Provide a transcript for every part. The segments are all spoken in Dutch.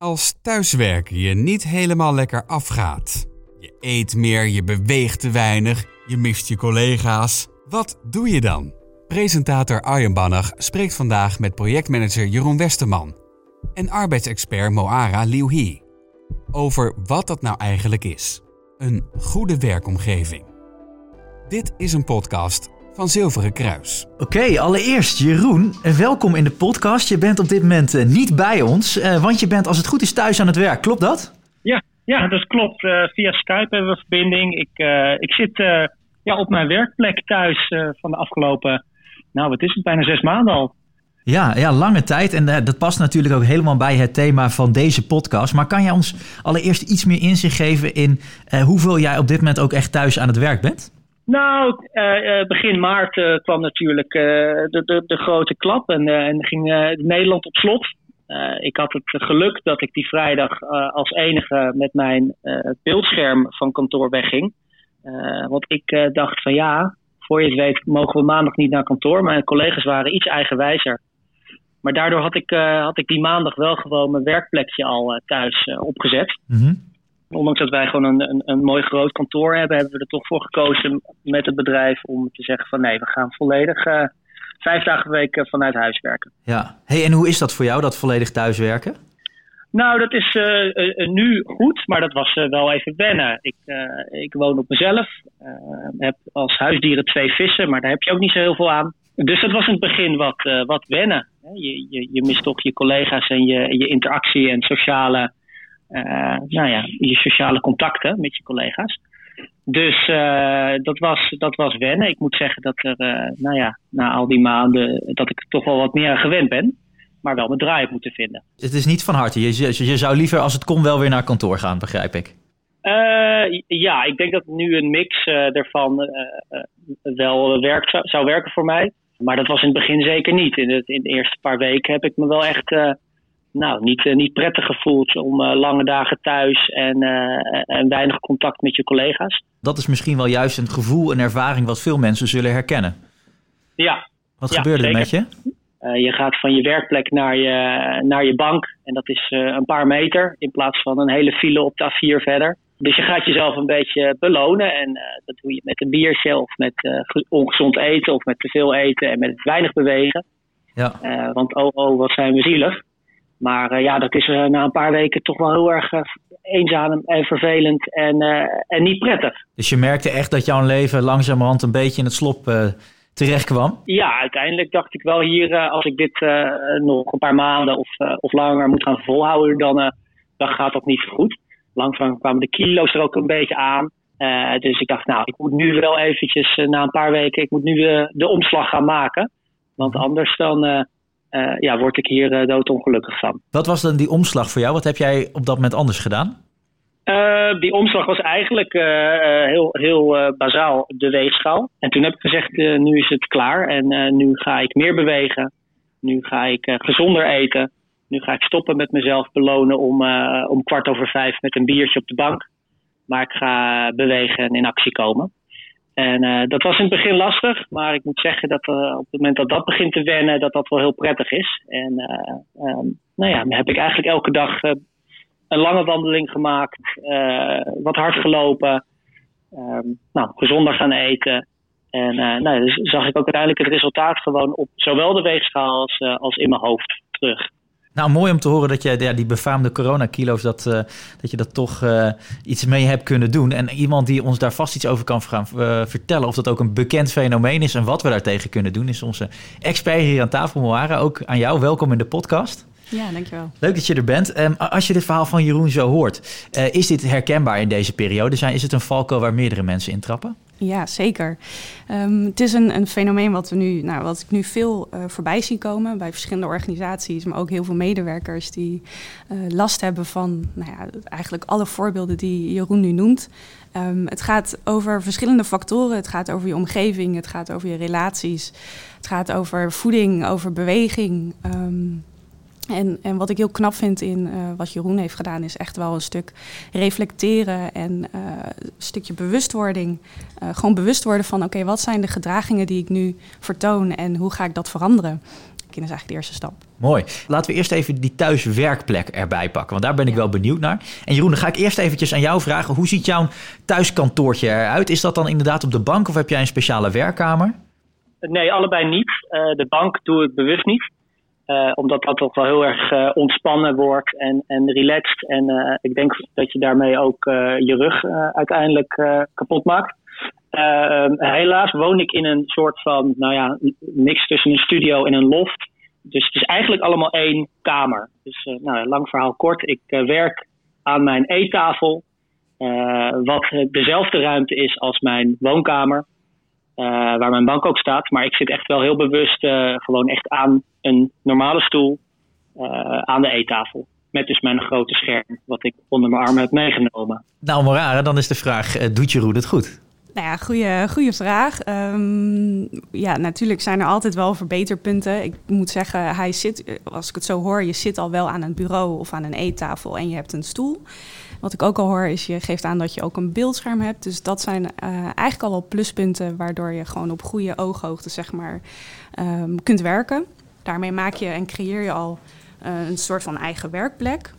Als thuiswerken je niet helemaal lekker afgaat. Je eet meer, je beweegt te weinig, je mist je collega's. Wat doe je dan? Presentator Arjen Bannach spreekt vandaag met projectmanager Jeroen Westerman en arbeidsexpert Moara Liu Hee over wat dat nou eigenlijk is. Een goede werkomgeving. Dit is een podcast van Zilveren Kruis. Oké, allereerst Jeroen, welkom in de podcast. Je bent op dit moment eh, niet bij ons, eh, want je bent als het goed is thuis aan het werk. Klopt dat? Ja, ja dat klopt. Uh, via Skype hebben we verbinding. Ik, ik zit ja, op mijn werkplek thuis van de afgelopen, nou wat is het, bijna zes maanden al. Ja, ja, lange tijd. En dat past natuurlijk ook helemaal bij het thema van deze podcast. Maar kan jij ons allereerst iets meer inzicht geven in hoeveel jij op dit moment ook echt thuis aan het werk bent? Nou, uh, begin maart uh, kwam natuurlijk de, de, de, grote klap en, en ging Nederland op slot. ik had het geluk dat ik die vrijdag als enige met mijn beeldscherm van kantoor wegging. want ik dacht van ja, voor je het weet mogen we maandag niet naar kantoor. Mijn collega's waren iets eigenwijzer. Maar daardoor had ik, had ik die maandag wel gewoon mijn werkplekje al thuis opgezet. Mm ondanks dat wij gewoon een, een, een, mooi groot kantoor hebben, hebben we er toch voor gekozen met het bedrijf om te zeggen van nee, we gaan volledig uh, vijf dagen per week vanuit huis werken. Ja, hey, en hoe is dat voor jou, dat volledig thuiswerken? Nou, dat is uh, nu goed, maar dat was wel even wennen. Ik, ik woon op mezelf, heb als huisdieren twee vissen, maar daar heb je ook niet zo heel veel aan. Dus dat was in het begin wat, wat wennen. Je, je, je mist toch je collega's en je, je interactie en sociale nou ja, je sociale contacten met je collega's. Dus uh, dat, was, dat was wennen. Ik moet zeggen dat er, uh, nou ja, na al die maanden, dat ik toch wel wat meer gewend ben. Maar wel mijn draai heb moeten vinden. Het is niet van harte. Je, je, je zou liever als het kon wel weer naar kantoor gaan, begrijp ik. ja, ik denk dat nu een mix ervan wel werkt, zou, zou, werken voor mij. Maar dat was in het begin zeker niet. In, het, in de eerste paar weken heb ik me wel echt nou, niet, uh, niet prettig gevoeld om uh, lange dagen thuis en, uh, en weinig contact met je collega's. Dat is misschien wel juist een gevoel, een ervaring wat veel mensen zullen herkennen. Ja. Wat gebeurde er met je? je gaat van je werkplek naar je, naar je bank en dat is een paar meter in plaats van een hele file op de A4 verder. Dus je gaat jezelf een beetje belonen en dat doe je met een biertje of met ongezond eten of met te veel eten en met weinig bewegen. Ja. want oh, oh, wat zijn we zielig. Maar uh, ja, dat is uh, na een paar weken toch wel heel erg uh, eenzaam en vervelend en, en niet prettig. Dus je merkte echt dat jouw leven langzamerhand een beetje in het slop terecht kwam? Ja, uiteindelijk dacht ik wel hier, als ik dit nog een paar maanden of, of langer moet gaan volhouden, dan, dan gaat dat niet zo goed. Langzaam kwamen de kilo's er ook een beetje aan. dus ik dacht, nou, ik moet nu wel eventjes na een paar weken, ik moet nu de omslag gaan maken. Want anders dan uh, ja, word ik hier uh, doodongelukkig van. Wat was dan die omslag voor jou? Wat heb jij op dat moment anders gedaan? Uh, die omslag was eigenlijk heel, heel bazaal de weegschaal. En toen heb ik gezegd, nu is het klaar en nu ga ik meer bewegen. Nu ga ik gezonder eten. Nu ga ik stoppen met mezelf belonen om, om kwart over vijf met een biertje op de bank. Maar ik ga bewegen en in actie komen. En uh, dat was in het begin lastig, maar ik moet zeggen dat uh, op het moment dat dat begint te wennen, dat dat wel heel prettig is. En uh, um, nou ja, dan heb ik eigenlijk elke dag een lange wandeling gemaakt, wat hard gelopen, um, nou, gezonder gaan eten. En nou, dus zag ik ook uiteindelijk het resultaat gewoon op zowel de weegschaal als in mijn hoofd terug. Nou, mooi om te horen dat je ja, die befaamde coronakilo's, dat, uh, dat je dat toch uh, iets mee hebt kunnen doen. En iemand die ons daar vast iets over kan gaan uh, vertellen, of dat ook een bekend fenomeen is en wat we daartegen kunnen doen, is onze expert hier aan tafel, Moara. Ook aan jou, welkom in de podcast. Ja, dankjewel. Leuk dat je er bent. Um, als je dit verhaal van Jeroen zo hoort, is dit herkenbaar in deze periode? Zijn, is het een valko waar meerdere mensen intrappen? Ja, zeker. Um, het is een, een, fenomeen wat, we nu, nou, wat ik nu veel uh, voorbij zie komen bij verschillende organisaties, maar ook heel veel medewerkers die uh, last hebben van nou ja, eigenlijk alle voorbeelden die Jeroen nu noemt. Um, het gaat over verschillende factoren. Het gaat over je omgeving, het gaat over je relaties, het gaat over voeding, over beweging. Um, en, en wat ik heel knap vind in uh, wat Jeroen heeft gedaan, is echt wel een stuk reflecteren en uh, een stukje bewustwording. Uh, gewoon bewust worden van: oké, okay, wat zijn de gedragingen die ik nu vertoon en hoe ga ik dat veranderen? is eigenlijk de eerste stap. Mooi. Laten we eerst even die thuiswerkplek erbij pakken, want daar ben ik wel benieuwd naar. En Jeroen, dan ga ik eerst eventjes aan jou vragen. Hoe ziet jouw thuiskantoortje eruit? Is dat dan inderdaad op de bank of heb jij een speciale werkkamer? Nee, allebei niet. de bank doe ik bewust niet. Uh, omdat dat toch wel heel erg uh, ontspannen wordt en, en relaxed. En uh, ik denk dat je daarmee ook je rug uiteindelijk kapot maakt. Helaas woon ik in een soort van, nou ja, niks tussen een studio en een loft. Dus het is eigenlijk allemaal één kamer. Dus nou, lang verhaal kort. Ik werk aan mijn eettafel. wat dezelfde ruimte is als mijn woonkamer. Uh, waar mijn bank ook staat. Maar ik zit echt wel heel bewust uh, gewoon echt aan een normale stoel uh, aan de eettafel. Met dus mijn grote scherm, wat ik onder mijn arm heb meegenomen. Nou, Morare, dan is de vraag: doet Jeroen het goed? Nou ja, goede, goede vraag. Um, ja, natuurlijk zijn er altijd wel verbeterpunten. Ik moet zeggen, hij zit, als ik het zo hoor, je zit al wel aan een bureau of aan een eettafel en je hebt een stoel. Wat ik ook al hoor is, je geeft aan dat je ook een beeldscherm hebt. Dus dat zijn uh, eigenlijk al wel pluspunten waardoor je gewoon op goede ooghoogte zeg maar, um, kunt werken. Daarmee maak je en creëer je al uh, een soort van eigen werkplek.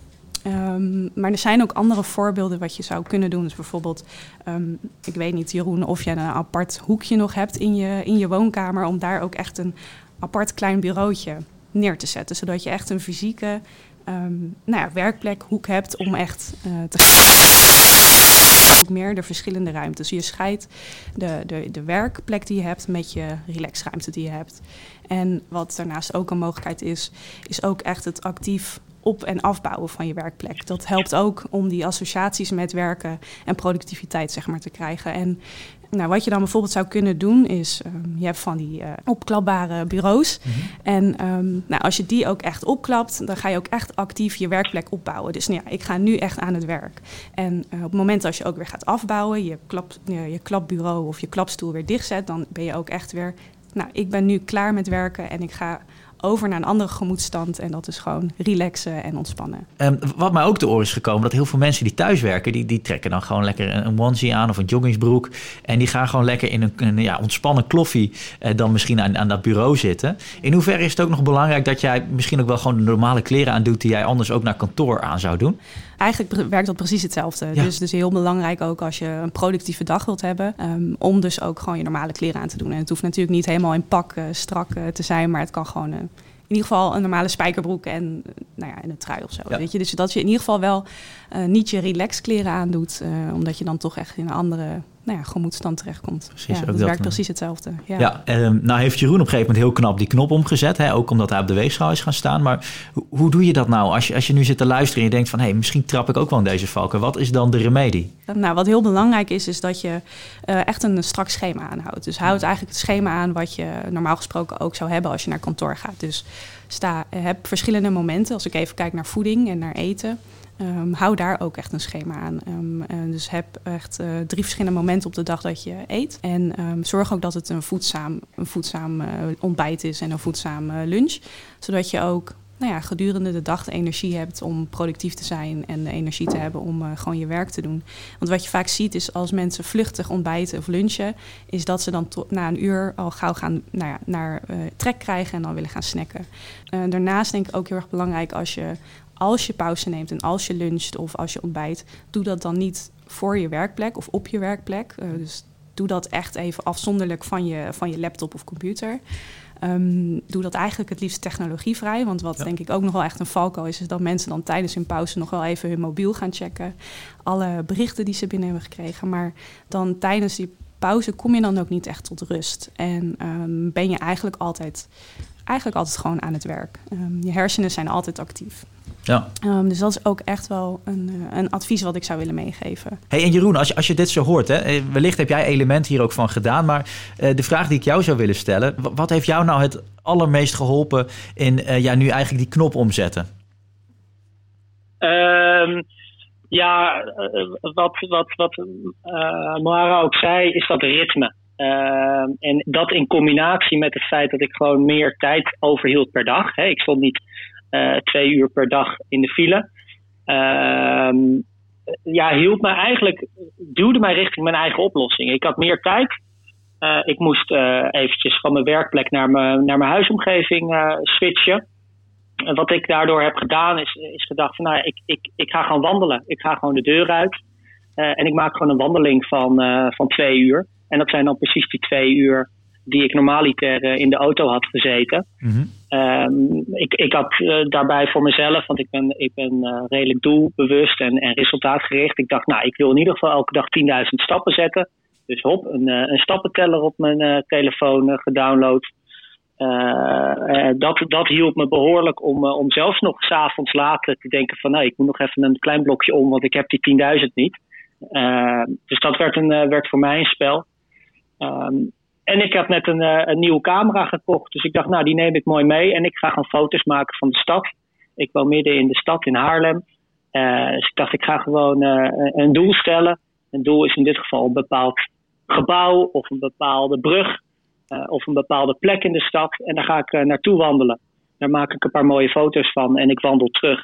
Um, maar er zijn ook andere voorbeelden wat je zou kunnen doen. Dus bijvoorbeeld, um, ik weet niet, Jeroen, of je een apart hoekje nog hebt in je, in je woonkamer. Om daar ook echt een apart klein bureautje neer te zetten. Zodat je echt een fysieke um, nou ja, werkplekhoek hebt om echt uh, te meer de verschillende ruimtes. Je scheidt de, de, de werkplek die je hebt met je relaxruimte die je hebt. En wat daarnaast ook een mogelijkheid is, is ook echt het actief op- en afbouwen van je werkplek. Dat helpt ook om die associaties met werken en productiviteit zeg maar, te krijgen. En nou, wat je dan bijvoorbeeld zou kunnen doen is, um, je hebt van die uh, opklapbare bureaus. Mm -hmm. En um, nou, als je die ook echt opklapt, dan ga je ook echt actief je werkplek opbouwen. Dus nou ja, ik ga nu echt aan het werk. En uh, op het moment als je ook weer gaat afbouwen, je, klap, je klapbureau of je klapstoel weer dichtzet, dan ben je ook echt weer, nou, ik ben nu klaar met werken en ik ga over naar een andere gemoedstand. En dat is gewoon relaxen en ontspannen. Um, wat mij ook te oren is gekomen, dat heel veel mensen die thuis werken, die, die trekken dan gewoon lekker een onesie aan of een joggingsbroek. En die gaan gewoon lekker in een, een ja, ontspannen kloffie uh, dan misschien aan, aan dat bureau zitten. In hoeverre is het ook nog belangrijk dat jij misschien ook wel gewoon de normale kleren aandoet die jij anders ook naar kantoor aan zou doen? Eigenlijk werkt dat precies hetzelfde. Ja. Dus, dus heel belangrijk ook als je een productieve dag wilt hebben, um, om dus ook gewoon je normale kleren aan te doen. En het hoeft natuurlijk niet helemaal in pak uh, strak uh, te zijn, maar het kan gewoon uh, in ieder geval een normale spijkerbroek en, nou ja, en een trui of zo. Ja. Weet je? Dus dat je in ieder geval wel niet je relaxkleren aandoet, omdat je dan toch echt in een andere nou ja, gemoedstand terechtkomt. Precies, ja, dat, dat werkt precies hetzelfde. Ja, ja um, nou heeft Jeroen op een gegeven moment heel knap die knop omgezet. Hè, ook omdat hij op de weegschaal is gaan staan. Maar hoe, hoe doe je dat nou als je, als je nu zit te luisteren en je denkt van... hé, hey, misschien trap ik ook wel in deze valken. Wat is dan de remedie? Nou, wat heel belangrijk is, is dat je uh, echt een strak schema aanhoudt. Dus houd eigenlijk het schema aan wat je normaal gesproken ook zou hebben als je naar kantoor gaat. Dus sta, heb verschillende momenten. Als ik even kijk naar voeding en naar eten... Um, hou daar ook echt een schema aan. Um, uh, dus heb echt uh, drie verschillende momenten op de dag dat je eet. En um, zorg ook dat het een voedzaam, een voedzaam uh, ontbijt is en een voedzaam lunch. Zodat je ook nou ja, gedurende de dag de energie hebt om productief te zijn en de energie te hebben om gewoon je werk te doen. Want wat je vaak ziet is als mensen vluchtig ontbijten of lunchen, is dat ze dan na een uur al gauw gaan nou naar trek krijgen en dan willen gaan snacken. Daarnaast denk ik ook heel erg belangrijk als je als je pauze neemt en als je luncht of als je ontbijt, doe dat dan niet voor je werkplek of op je werkplek. Uh, dus doe dat echt even afzonderlijk van je, van je laptop of computer. Um, doe dat eigenlijk het liefst technologievrij. Want wat ja. denk ik ook nog wel echt een valko is, is dat mensen dan tijdens hun pauze nog wel even hun mobiel gaan checken. Alle berichten die ze binnen hebben gekregen. Maar dan tijdens die pauze kom je dan ook niet echt tot rust. En um, ben je eigenlijk altijd, eigenlijk altijd gewoon aan het werk. Um, je hersenen zijn altijd actief. Ja. Um, dus dat is ook echt wel een, uh, een advies wat ik zou willen meegeven. Hey, en Jeroen, als je, als je dit zo hoort, hè, wellicht heb jij elementen hier ook van gedaan. Maar uh, de vraag die ik jou zou willen stellen: wat heeft jou nou het allermeest geholpen in uh, ja, nu eigenlijk die knop omzetten? Um, ja, wat, wat, wat Moara ook zei, is dat ritme. Uh, en dat in combinatie met het feit dat ik gewoon meer tijd overhield per dag. Hè. Ik stond niet uh, twee uur per dag in de file. Uh, ja, hield mij eigenlijk, duwde mij richting mijn eigen oplossing. Ik had meer tijd ik moest eventjes van mijn werkplek naar mijn, naar mijn huisomgeving switchen. En wat ik daardoor heb gedaan is, is gedacht van nou, ik, ik, ik ga gewoon wandelen. Ik ga gewoon de deur uit. en ik maak gewoon een wandeling van, van twee uur. En dat zijn dan precies die twee uur die ik normaaliter in de auto had gezeten. Mhm. Ehm, ik, ik had uh, daarbij voor mezelf, want ik ben, ik ben uh, redelijk doelbewust en, en resultaatgericht. Ik dacht, nou, ik wil in ieder geval elke dag 10.000 stappen zetten. Dus hop, een, een stappenteller op mijn telefoon gedownload. dat, dat hielp me behoorlijk om, om zelfs nog s'avonds later te denken van, nou, ik moet nog even een klein blokje om, want ik heb die 10.000 niet. dus dat werd, een, werd voor mij een spel. Um, en ik had net een, uh, een nieuwe camera gekocht. Dus ik dacht, nou, die neem ik mooi mee. En ik ga gewoon foto's maken van de stad. Ik woon midden in de stad in Haarlem. Uh, dus ik dacht, ik ga gewoon uh, een doel stellen. Een doel is in dit geval een bepaald gebouw of een bepaalde brug. of een bepaalde plek in de stad. En daar ga ik naartoe wandelen. Daar maak ik een paar mooie foto's van en ik wandel terug.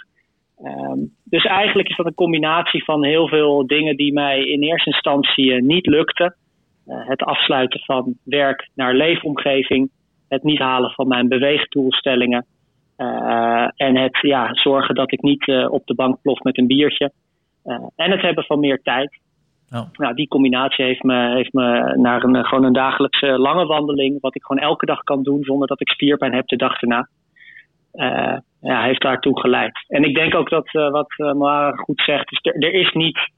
Um, dus eigenlijk is dat een combinatie van heel veel dingen die mij in eerste instantie niet lukten. Eh, het afsluiten van werk naar leefomgeving, het niet halen van mijn beweegdoelstellingen uh, en het ja, zorgen dat ik niet uh, op de bank plof met een biertje. en het hebben van meer tijd. Oh. Nou, die combinatie heeft me, heeft me naar een, gewoon een dagelijkse lange wandeling, wat ik gewoon elke dag kan doen zonder dat ik spierpijn heb de dag erna. ja, heeft daartoe geleid. En ik denk ook dat wat Mara goed zegt, is er, er is niet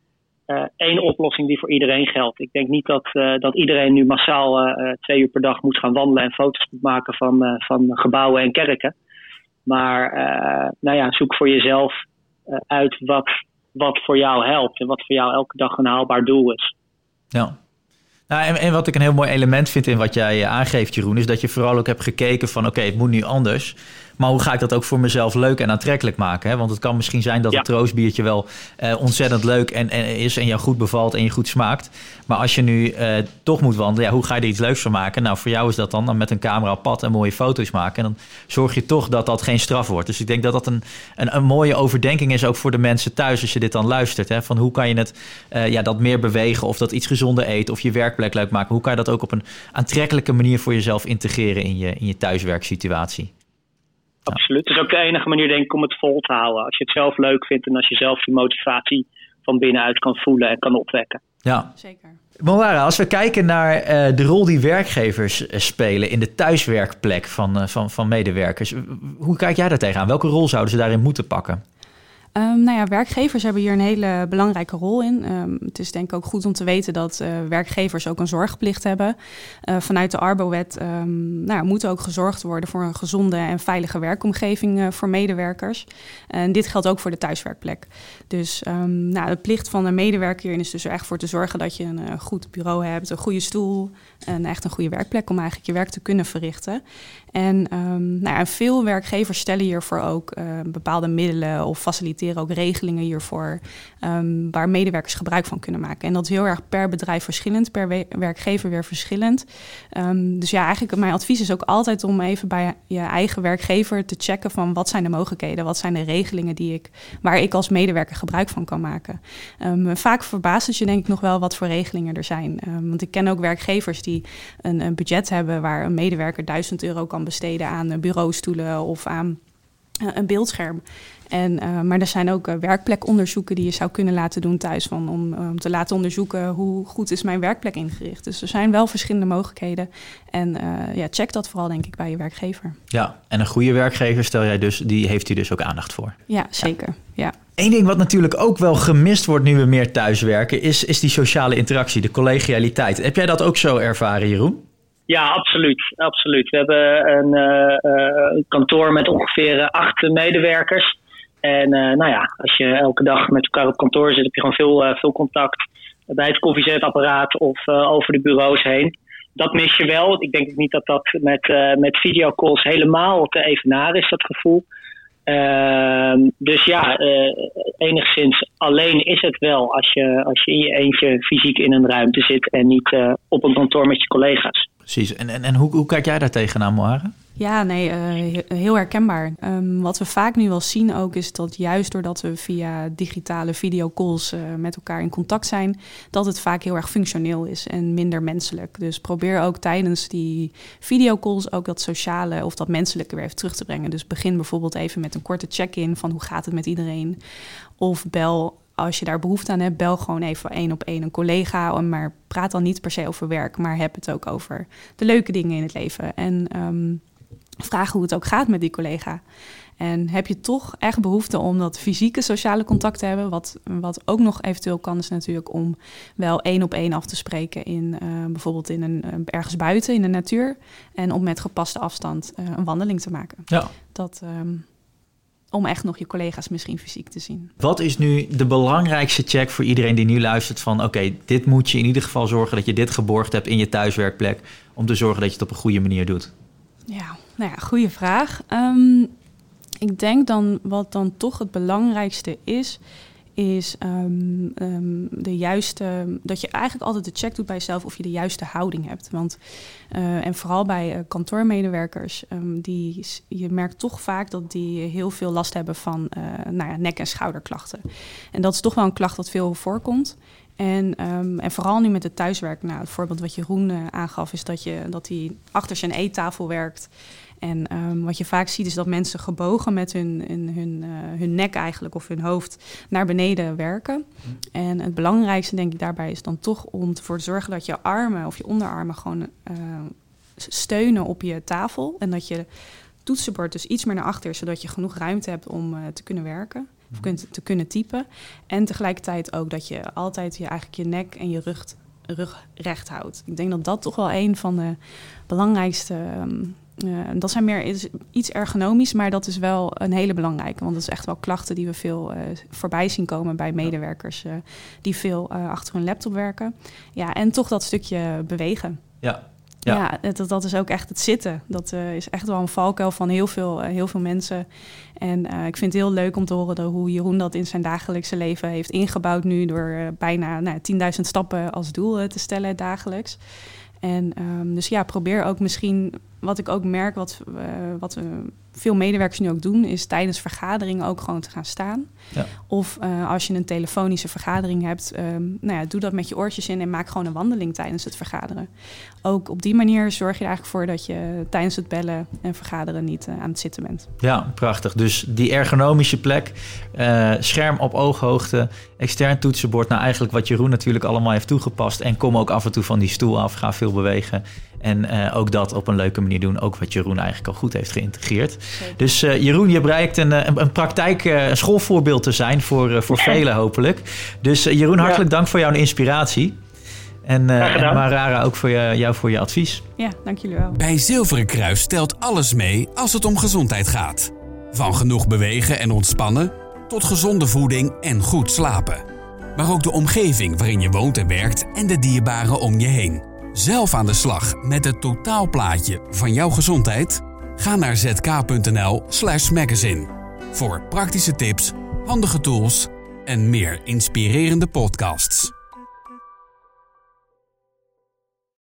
uh, één oplossing die voor iedereen geldt. Ik denk niet dat, uh, dat iedereen nu massaal uh, twee uur per dag moet gaan wandelen en foto's moet maken van, van gebouwen en kerken. Maar nou ja, zoek voor jezelf uit wat, wat voor jou helpt en wat voor jou elke dag een haalbaar doel is. Ja. Nou, en, en wat ik een heel mooi element vind in wat jij aangeeft, Jeroen, is dat je vooral ook hebt gekeken van oké, het moet nu anders. Maar hoe ga ik dat ook voor mezelf leuk en aantrekkelijk maken? Hè? Want het kan misschien zijn dat het troostbiertje wel uh, ontzettend leuk en, en, is en jou goed bevalt en je goed smaakt. Maar als je nu uh, toch moet wandelen, ja, hoe ga je er iets leuks van maken? Nou, voor jou is dat dan, dan met een camera op pad en mooie foto's maken. En dan zorg je toch dat dat geen straf wordt. Dus ik denk dat dat een, een, een mooie overdenking is ook voor de mensen thuis als je dit dan luistert. Hè? Van hoe kan je het uh, ja, dat meer bewegen of dat iets gezonder eten of je werkplek leuk maken? Hoe kan je dat ook op een aantrekkelijke manier voor jezelf integreren in je, in je thuiswerksituatie? Absoluut. Het is ook de enige manier, denk ik, om het vol te houden. Als je het zelf leuk vindt en als je zelf die motivatie van binnenuit kan voelen en kan opwekken. Ja, zeker. Moara, als we kijken naar uh, de rol die werkgevers uh, spelen in de thuiswerkplek van, uh, van, van medewerkers, hoe kijk jij daar tegenaan? Welke rol zouden ze daarin moeten pakken? Um, nou ja, werkgevers hebben hier een hele belangrijke rol in. Um, het is denk ik ook goed om te weten dat uh, werkgevers ook een zorgplicht hebben. Uh, vanuit de Arbowet um, nou, moet ook gezorgd worden voor een gezonde en veilige werkomgeving uh, voor medewerkers. En dit geldt ook voor de thuiswerkplek. Dus nou, de plicht van de medewerker hierin is dus er echt voor te zorgen dat je een goed bureau hebt, een goede stoel en echt een goede werkplek om eigenlijk je werk te kunnen verrichten. En nou ja, veel werkgevers stellen hiervoor ook bepaalde middelen of faciliteren ook regelingen hiervoor um, waar medewerkers gebruik van kunnen maken. En dat is heel erg per bedrijf verschillend, per werkgever weer verschillend. Um, dus ja, eigenlijk mijn advies is ook altijd om even bij je eigen werkgever te checken van wat zijn de mogelijkheden, wat zijn de regelingen die ik, waar ik als medewerker gebruik van kan maken. Vaak verbaast het je denk ik nog wel wat voor regelingen er zijn. want ik ken ook werkgevers die een, een budget hebben waar een medewerker 1000 euro kan besteden aan bureaustoelen of aan eh, een beeldscherm. En, uh, maar er zijn ook uh, werkplekonderzoeken die je zou kunnen laten doen thuis. Van, om, te laten onderzoeken hoe goed is mijn werkplek ingericht. Dus er zijn wel verschillende mogelijkheden. En uh, ja, check dat vooral denk ik bij je werkgever. Ja, en een goede werkgever stel jij dus, die heeft u dus ook aandacht voor. Ja, zeker. Ja. ja. Eén ding wat natuurlijk ook wel gemist wordt nu we meer thuiswerken, is, is die sociale interactie, de collegialiteit. Heb jij dat ook zo ervaren, Jeroen? Ja, absoluut. absoluut. We hebben een uh, kantoor met ongeveer acht medewerkers. En nou ja, als je elke dag met elkaar op kantoor zit, heb je gewoon veel, veel contact bij het koffiezetapparaat of over de bureaus heen. Dat mis je wel. Ik denk niet dat dat met, met videocalls helemaal te evenaren is, dat gevoel. Ehm, dus ja, enigszins alleen is het wel als je, als je in je eentje fysiek in een ruimte zit en niet op een kantoor met je collega's. Precies. En, en, en hoe, hoe kijk jij daar tegenaan, Moara? Ja, nee, uh, heel herkenbaar. Um, wat we vaak nu wel zien ook is dat juist doordat we via digitale videocalls uh, met elkaar in contact zijn, dat het vaak heel erg functioneel is en minder menselijk. Dus probeer ook tijdens die videocalls ook dat sociale of dat menselijke weer terug te brengen. Dus begin bijvoorbeeld even met een korte check-in van hoe gaat het met iedereen. Of bel als je daar behoefte aan hebt, bel gewoon even één op één een collega. Maar praat dan niet per se over werk, maar heb het ook over de leuke dingen in het leven. En um, vragen hoe het ook gaat met die collega. En heb je toch echt behoefte om dat fysieke sociale contact te hebben? Wat, wat ook nog eventueel kan, is natuurlijk om wel één op één af te spreken in uh, bijvoorbeeld in een, uh, ergens buiten in de natuur. En om met gepaste afstand uh, een wandeling te maken. Ja. Dat, um, om echt nog je collega's misschien fysiek te zien. Wat is nu de belangrijkste check voor iedereen die nu luistert van... oké, dit moet je in ieder geval zorgen dat je dit geborgd hebt in je thuiswerkplek... om te zorgen dat je het op een goede manier doet? Ja, nou ja, goede vraag. Um, ik denk dan wat dan toch het belangrijkste is, is um, um, de juiste. Dat je eigenlijk altijd de check doet bij jezelf of je de juiste houding hebt. Want, uh, en vooral bij uh, kantoormedewerkers, um, die, je merkt toch vaak dat die heel veel last hebben van uh, nou ja, nek- en schouderklachten. En dat is toch wel een klacht dat veel voorkomt. En, en vooral nu met het thuiswerk, nou, het voorbeeld wat Jeroen aangaf, is dat hij dat hij achter zijn eettafel werkt. En um, wat je vaak ziet is dat mensen gebogen met hun, hun, hun, uh, hun nek eigenlijk of hun hoofd naar beneden werken. En het belangrijkste denk ik daarbij is dan toch om ervoor te zorgen dat je armen of je onderarmen gewoon uh, steunen op je tafel. En dat je toetsenbord dus iets meer naar achter is, zodat je genoeg ruimte hebt om uh, te kunnen werken. Of kunt, te kunnen typen. En tegelijkertijd ook dat je altijd je, eigenlijk je nek en je rug, rug recht houdt. Ik denk dat dat toch wel een van de belangrijkste. Um, uh, dat zijn meer is iets ergonomisch, maar dat is wel een hele belangrijke. Want dat is echt wel klachten die we veel uh, voorbij zien komen bij medewerkers uh, die veel achter hun laptop werken. Ja, en toch dat stukje bewegen. Ja, ja, ja dat, dat, is ook echt het zitten. Dat uh, is echt wel een valkuil van heel veel, uh, heel veel mensen. En uh, ik vind het heel leuk om te horen hoe Jeroen dat in zijn dagelijkse leven heeft ingebouwd nu... door bijna nou, 10.000 stappen als doel te stellen dagelijks. En um, dus ja, probeer ook misschien, wat ik ook merk, wat, wat veel medewerkers nu ook doen, is tijdens vergaderingen ook gewoon te gaan staan. Ja. Of uh, als je een telefonische vergadering hebt, um, nou ja, doe dat met je oortjes in en maak gewoon een wandeling tijdens het vergaderen. Ook op die manier zorg je er eigenlijk voor dat je tijdens het bellen en vergaderen niet aan het zitten bent. Ja, prachtig. Dus die ergonomische plek, scherm op ooghoogte, extern toetsenbord. Nou, eigenlijk wat Jeroen natuurlijk allemaal heeft toegepast. En kom ook af en toe van die stoel af, ga veel bewegen. En uh, ook dat op een leuke manier doen. Ook wat Jeroen eigenlijk al goed heeft geïntegreerd. Zeker. Dus uh, Jeroen, je bereikt een, een, een praktijk, een schoolvoorbeeld te zijn voor, uh, voor ja. velen hopelijk. Dus Jeroen, hartelijk ja. dank voor jouw inspiratie. En, en Marara, ook voor je, jou voor je advies. Ja, dank jullie wel. Bij Zilveren Kruis telt alles mee als het om gezondheid gaat. Van genoeg bewegen en ontspannen tot gezonde voeding en goed slapen. Maar ook de omgeving waarin je woont en werkt en de dierbaren om je heen. Zelf aan de slag met het totaalplaatje van jouw gezondheid? Ga naar zk.nl/slash magazine voor praktische tips, handige tools en meer inspirerende podcasts.